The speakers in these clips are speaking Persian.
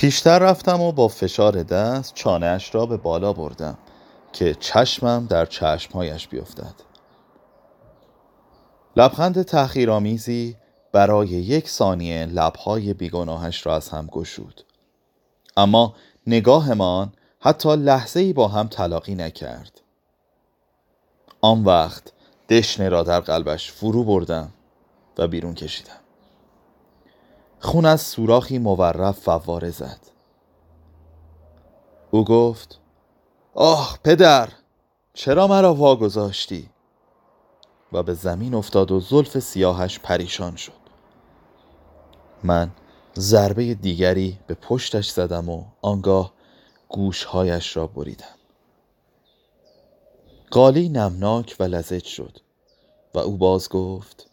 پیشتر رفتم و با فشار دست چانهش را به بالا بردم که چشمم در چشمهایش بیفتد. لبخند تحقیرآمیزی برای یک ثانیه لبهای بیگناهش را از هم گشود. اما نگاهمان حتی لحظه ای با هم تلاقی نکرد. آن وقت دشنه را در قلبش فرو بردم و بیرون کشیدم. خون از سوراخی مورف فواره زد. او گفت آه پدر چرا مرا واگذاشتی؟ و به زمین افتاد و زلف سیاهش پریشان شد. من ضربه دیگری به پشتش زدم و آنگاه گوشهایش را بریدم. قالی نمناک و لزج شد و او باز گفت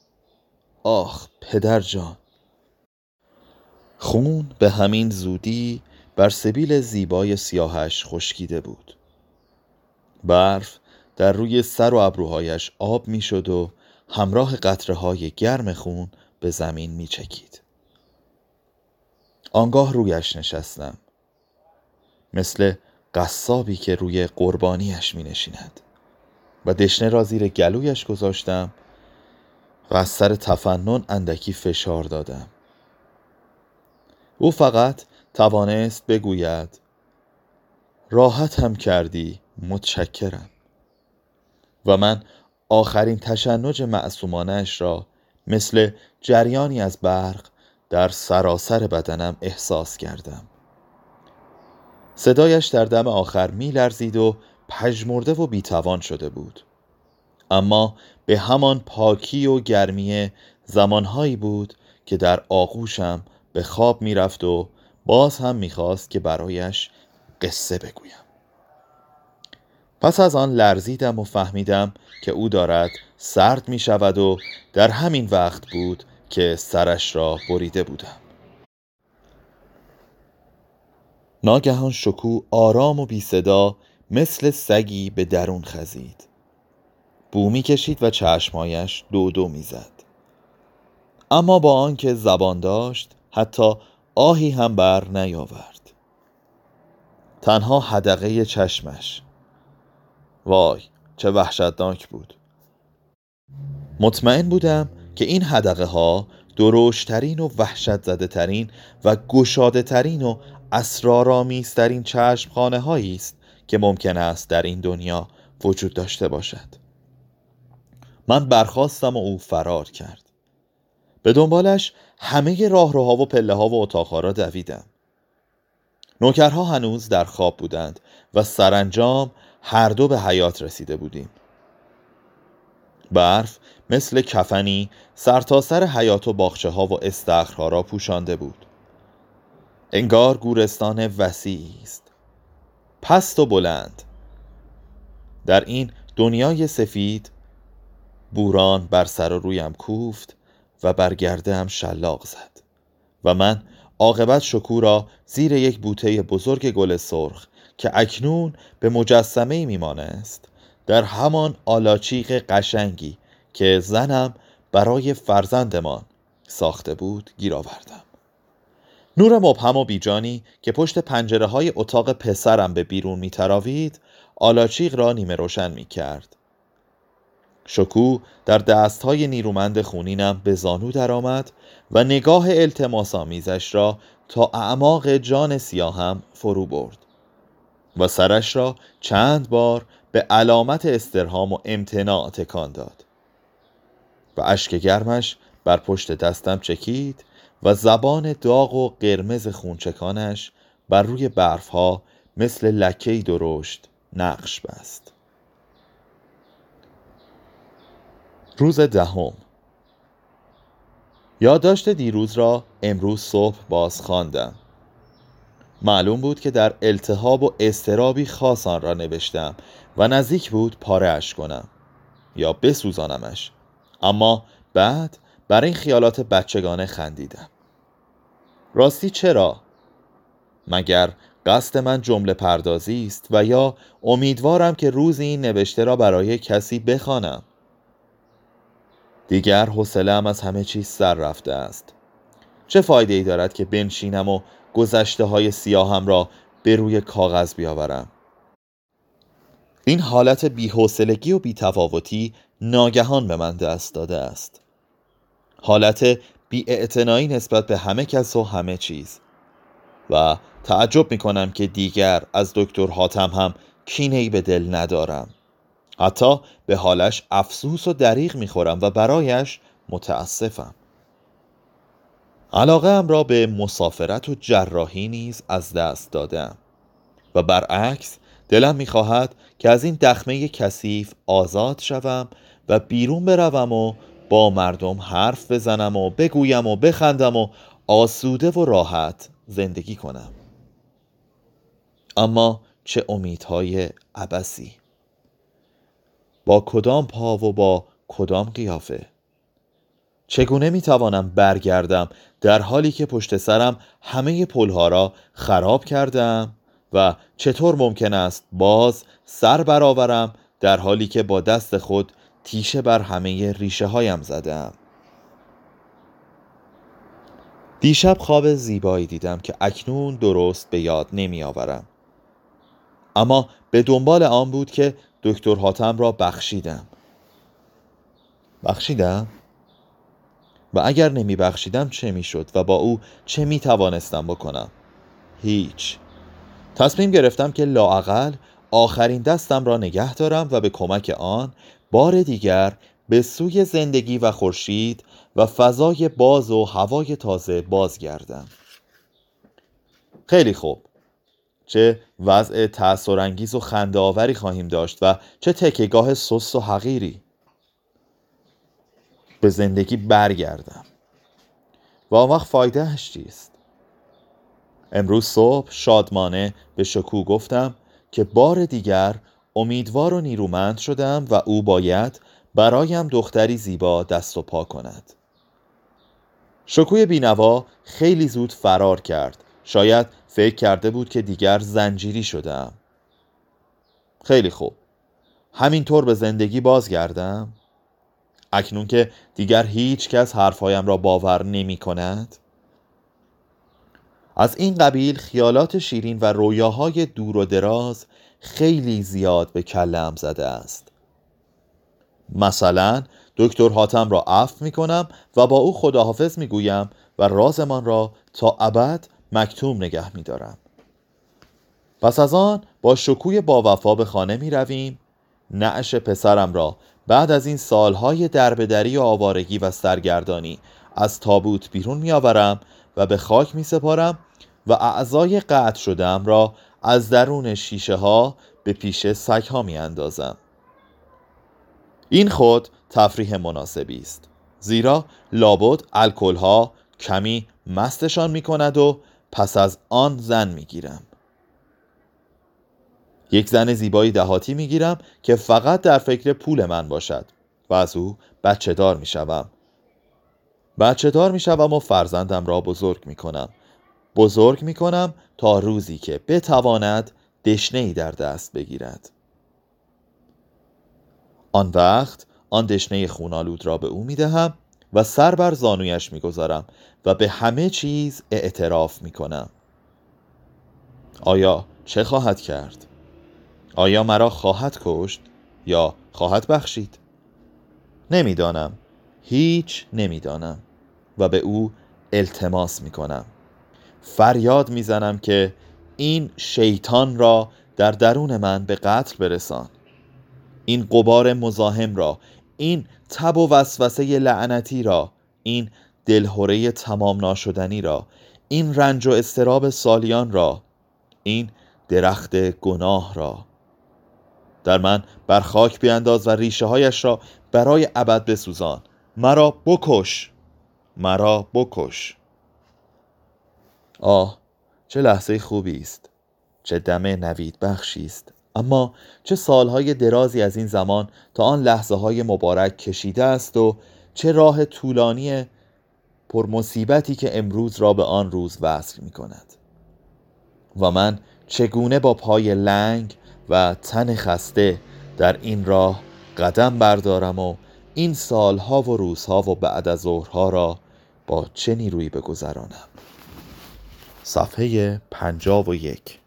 آخ پدر جان خون به همین زودی بر سبیل زیبای سیاهش خشکیده بود. برف در روی سر و ابروهایش آب می‌شد و همراه قطره های گرم خون به زمین می چکید. آنگاه رویش نشستم. مثل قصابی که روی قربانیش می نشیند و دشنه را زیر گلویش گذاشتم و از سر تفنن اندکی فشار دادم. او فقط توانست بگوید راحت هم کردی متشکرم. و من آخرین تشنج معصومانش را مثل جریانی از برق در سراسر بدنم احساس کردم. صدایش در دم آخر می لرزید و پژمرده و بیتوان شده بود. اما به همان پاکی و گرمی زمانهایی بود که در آغوشم به خواب می‌رفت و باز هم می‌خواست که برایش قصه بگویم. پس از آن لرزیدم و فهمیدم که او دارد سرد می شود و در همین وقت بود که سرش را بریده بودم. ناگهان شکو آرام و بی صدا مثل سگی به درون خزید. بومی کشید و چشمایش دو دو می‌زد. اما با آنکه زبان داشت حتی آهی هم بر نیاورد. تنها حدقه چشمش. وای چه وحشتناک بود. مطمئن بودم که این حدقه ها دروشترین و وحشت زده ترین و گشاده ترین و اسرارآمیزترین چشم خانه هایی است که ممکن است در این دنیا وجود داشته باشد. من برخواستم و او فرار کرد. به دنبالش همه راهروها و پله ها و اتاقها را دویدم. نوکرها هنوز در خواب بودند و سرانجام هر دو به حیات رسیده بودیم. برف مثل کفنی سرتاسر سر حیات و باخچه ها و استخرها را پوشانده بود. انگار گورستان وسیعی است. پست و بلند. در این دنیای سفید بوران بر سر و رویم کوفت و بر گرده هم شلاق زد. و من عاقبت شکو را زیر یک بوته بزرگ گل سرخ که اکنون به مجسمه میمانست در همان آلاچیق قشنگی که زنم برای فرزندمان ساخته بود گیر آوردم. نور مبهم و بیجانی که پشت پنجره های اتاق پسرم به بیرون میتراوید آلاچیق را نیمه روشن می کرد شکو در دستهای نیرومند خونینم به زانو درآمد و نگاه التماس آمیزش را تا اعماق جان سیاهم فرو برد و سرش را چند بار به علامت استرهام و امتناع تکان داد و اشک گرمش بر پشت دستم چکید و زبان داغ و قرمز خونچکانش بر روی برفها مثل لکهی درشت نقش بست. روز دهم یادداشت دیروز را امروز صبح باز خواندم. معلوم بود که در التهاب و استرابی خاص آن را نوشتم و نزدیک بود پارهاش کنم یا بسوزانمش اما بعد برای این خیالات بچگانه خندیدم راستی چرا؟ مگر قصد من جمله پردازی است و یا امیدوارم که روزی این نوشته را برای کسی بخوانم دیگر حوصله‌ام از همه چیز سر رفته است. چه فایده ای دارد که بنشینم و گذشته های سیاهم را به روی کاغذ بیاورم؟ این حالت بیحوصلگی و بیتفاوتی ناگهان به من دست داده است. حالت بی نسبت به همه کس و همه چیز. و تعجب می کنم که دیگر از دکتر حاتم هم کینهی به دل ندارم. حتی به حالش افسوس و دریغ می خورم و برایش متاسفم. علاقه ام را به مسافرت و جراحی نیز از دست دادم و برعکس دلم می‌خواهد که از این دخمه کثیف آزاد شوم و بیرون بروم و با مردم حرف بزنم و بگویم و بخندم و آسوده و راحت زندگی کنم. اما چه امیدهای عبسی با کدام پا و با کدام قیافه. چگونه می توانم برگردم در حالی که پشت سرم همه پلها را خراب کردم و چطور ممکن است باز سر برآورم در حالی که با دست خود تیشه بر همه ریشه هایم زدم. دیشب خواب زیبایی دیدم که اکنون درست به یاد نمی آورم اما به دنبال آن بود که دکتر حاتم را بخشیدم بخشیدم؟ و اگر نمی بخشیدم چه می شد و با او چه می توانستم بکنم؟ هیچ تصمیم گرفتم که لاعقل آخرین دستم را نگه دارم و به کمک آن بار دیگر به سوی زندگی و خورشید و فضای باز و هوای تازه بازگردم خیلی خوب چه وضع تأثیرانگیز و خنده آوری خواهیم داشت و چه تکیگاه سست و حقیری. به زندگی برگردم. و آن وقت فایدهش چیست؟ امروز صبح شادمانه به شکو گفتم که بار دیگر امیدوار و نیرومند شدم و او باید برایم دختری زیبا دست و پا کند. شکوی بینوا خیلی زود فرار کرد. شاید فکر کرده بود که دیگر زنجیری شدم. خیلی خوب. همینطور به زندگی بازگردم. اکنون که دیگر هیچ کس حرفهایم را باور نمی کند. از این قبیل خیالات شیرین و رویاهای دور و دراز خیلی زیاد به کلم زده است. مثلا دکتر حاتم را عفو می کنم و با او خداحافظ می گویم و رازمان را تا ابد مکتوم نگه می دارم. پس از آن با شکوی با وفا به خانه می رویم نعش پسرم را بعد از این سالهای دربدری و آوارگی و سرگردانی از تابوت بیرون می آورم و به خاک می سپارم و اعضای قطع شدم را از درون شیشه ها به پیش سگ ها می اندازم. این خود تفریح مناسبی است زیرا لابد الکل ها کمی مستشان می کند و پس از آن زن می گیرم یک زن زیبایی دهاتی می گیرم که فقط در فکر پول من باشد و از او بچه دار می شوم بچه دار می شوم و فرزندم را بزرگ می کنم بزرگ می کنم تا روزی که بتواند دشنه ای در دست بگیرد. آن وقت آن دشنه خونالود را به او می دهم و سر بر زانویش می گذارم و به همه چیز اعتراف می کنم آیا چه خواهد کرد؟ آیا مرا خواهد کشت یا خواهد بخشید؟ نمی‌دانم هیچ نمی‌دانم و به او التماس می کنم فریاد می‌زنم که این شیطان را در درون من به قتل برسان این قبار مزاحم را این تب و وسوسه لعنتی را این دلهوره تمام ناشدنی را این رنج و استراب سالیان را این درخت گناه را. در من بر خاک بیانداز و ریشه هایش را برای ابد بسوزان. مرا بکش مرا بکش. آه چه لحظه خوبی است. چه دم نوید بخشی است. اما چه سالهای درازی از این زمان تا آن لحظه های مبارک کشیده است و چه راه طولانی پرمصیبتی که امروز را به آن روز وصل می کند و من چگونه با پای لنگ و تن خسته در این راه قدم بردارم و این سالها و روزها و بعد از ظهرها را با چه نیرویی بگذرانم؟ صفحه پنجاب و یک.